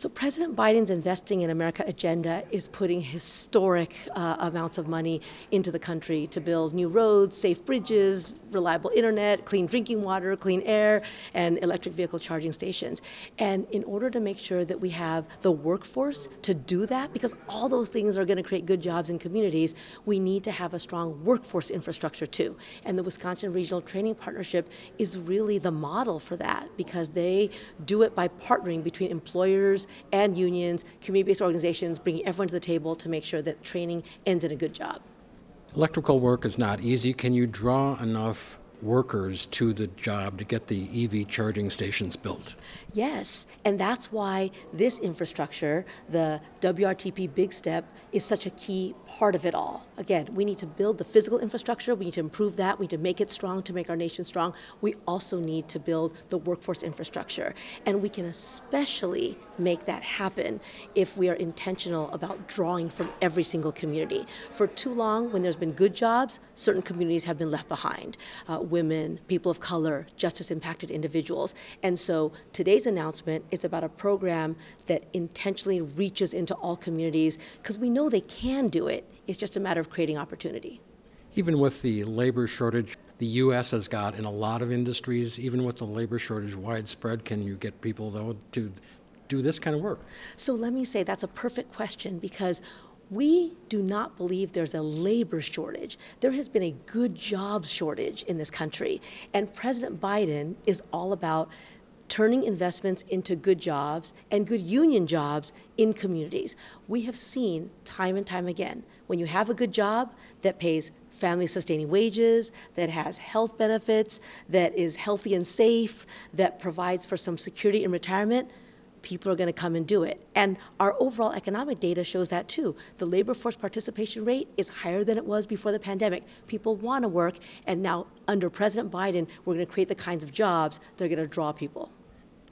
So, President Biden's Investing in America agenda is putting historic uh, amounts of money into the country to build new roads, safe bridges, reliable internet, clean drinking water, clean air, and electric vehicle charging stations. And in order to make sure that we have the workforce to do that, because all those things are going to create good jobs in communities, we need to have a strong workforce infrastructure too. And the Wisconsin Regional Training Partnership is really the model for that because they do it by partnering between employers and unions, community-based organizations, bringing everyone to the table to make sure that training ends in a good job. Electrical work is not easy. Can you draw enough workers to the job to get the EV charging stations built. Yes, and that's why this infrastructure, the WRTP Big Step, is such a key part of it all. Again, we need to build the physical infrastructure, we need to improve that, we need to make it strong to make our nation strong. We also need to build the workforce infrastructure. And we can especially make that happen if we are intentional about drawing from every single community. For too long, when there's been good jobs, certain communities have been left behind. Uh, women, people of color, justice impacted individuals. And so today's announcement is about a program that intentionally reaches into all communities because we know they can do it. It's just a matter of creating opportunity. Even with the labor shortage, the U.S. has got in a lot of industries, even with the labor shortage widespread, can you get people, though, to do this kind of work? So let me say that's a perfect question because we do not believe there's a labor shortage. There has been a good jobs shortage in this country. And President Biden is all about turning investments into good jobs and good union jobs in communities. We have seen time and time again when you have a good job that pays family sustaining wages, that has health benefits, that is healthy and safe, that provides for some security in retirement people are going to come and do it. And our overall economic data shows that too. The labor force participation rate is higher than it was before the pandemic. People want to work, and now under President Biden, we're going to create the kinds of jobs that are going to draw people.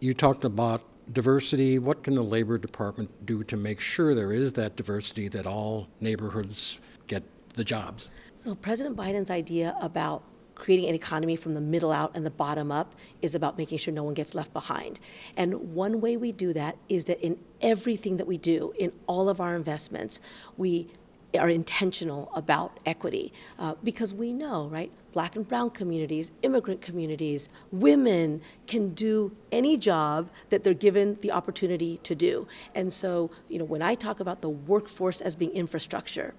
You talked about diversity. What can the Labor Department do to make sure there is that diversity, that all neighborhoods get the jobs? So, President Biden's idea about creating an economy from the middle out and the bottom up is about making sure no one gets left behind. And one way we do that is that in everything that we do, in all of our investments, we are intentional about equity uh, because we know, right? Black and brown communities, immigrant communities, women can do any job that they're given the opportunity to do. And so, you know, when I talk about the workforce as being infrastructure,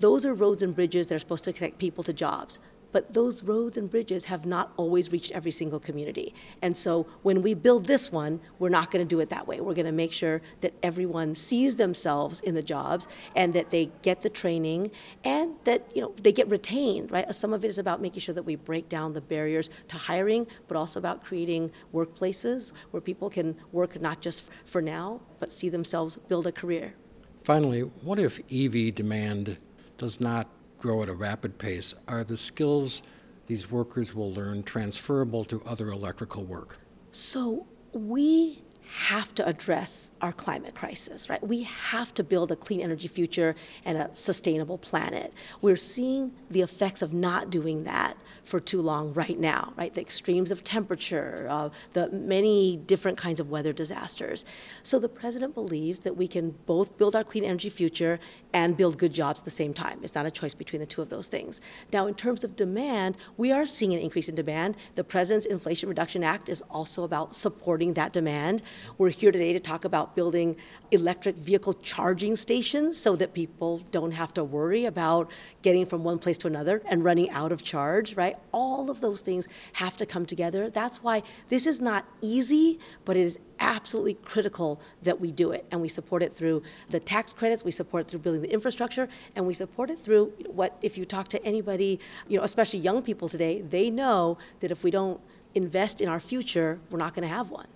those are roads and bridges that are supposed to connect people to jobs but those roads and bridges have not always reached every single community. And so when we build this one, we're not going to do it that way. We're going to make sure that everyone sees themselves in the jobs and that they get the training and that you know they get retained, right? Some of it is about making sure that we break down the barriers to hiring, but also about creating workplaces where people can work not just for now, but see themselves build a career. Finally, what if EV demand does not grow at a rapid pace, are the skills these workers will learn transferable to other electrical work? So we have to address our climate crisis, right? We have to build a clean energy future and a sustainable planet. We're seeing the effects of not doing that for too long right now, right? The extremes of temperature, uh, the many different kinds of weather disasters. So the president believes that we can both build our clean energy future and build good jobs at the same time. It's not a choice between the two of those things. Now, in terms of demand, we are seeing an increase in demand. The president's Inflation Reduction Act is also about supporting that demand. We're here today to talk about building electric vehicle charging stations so that people don't have to worry about getting from one place to another and running out of charge, right? All of those things have to come together. That's why this is not easy, but it is absolutely critical that we do it. And we support it through the tax credits, we support it through building the infrastructure, and we support it through what, if you talk to anybody, you know, especially young people today, they know that if we don't invest in our future, we're not going to have one.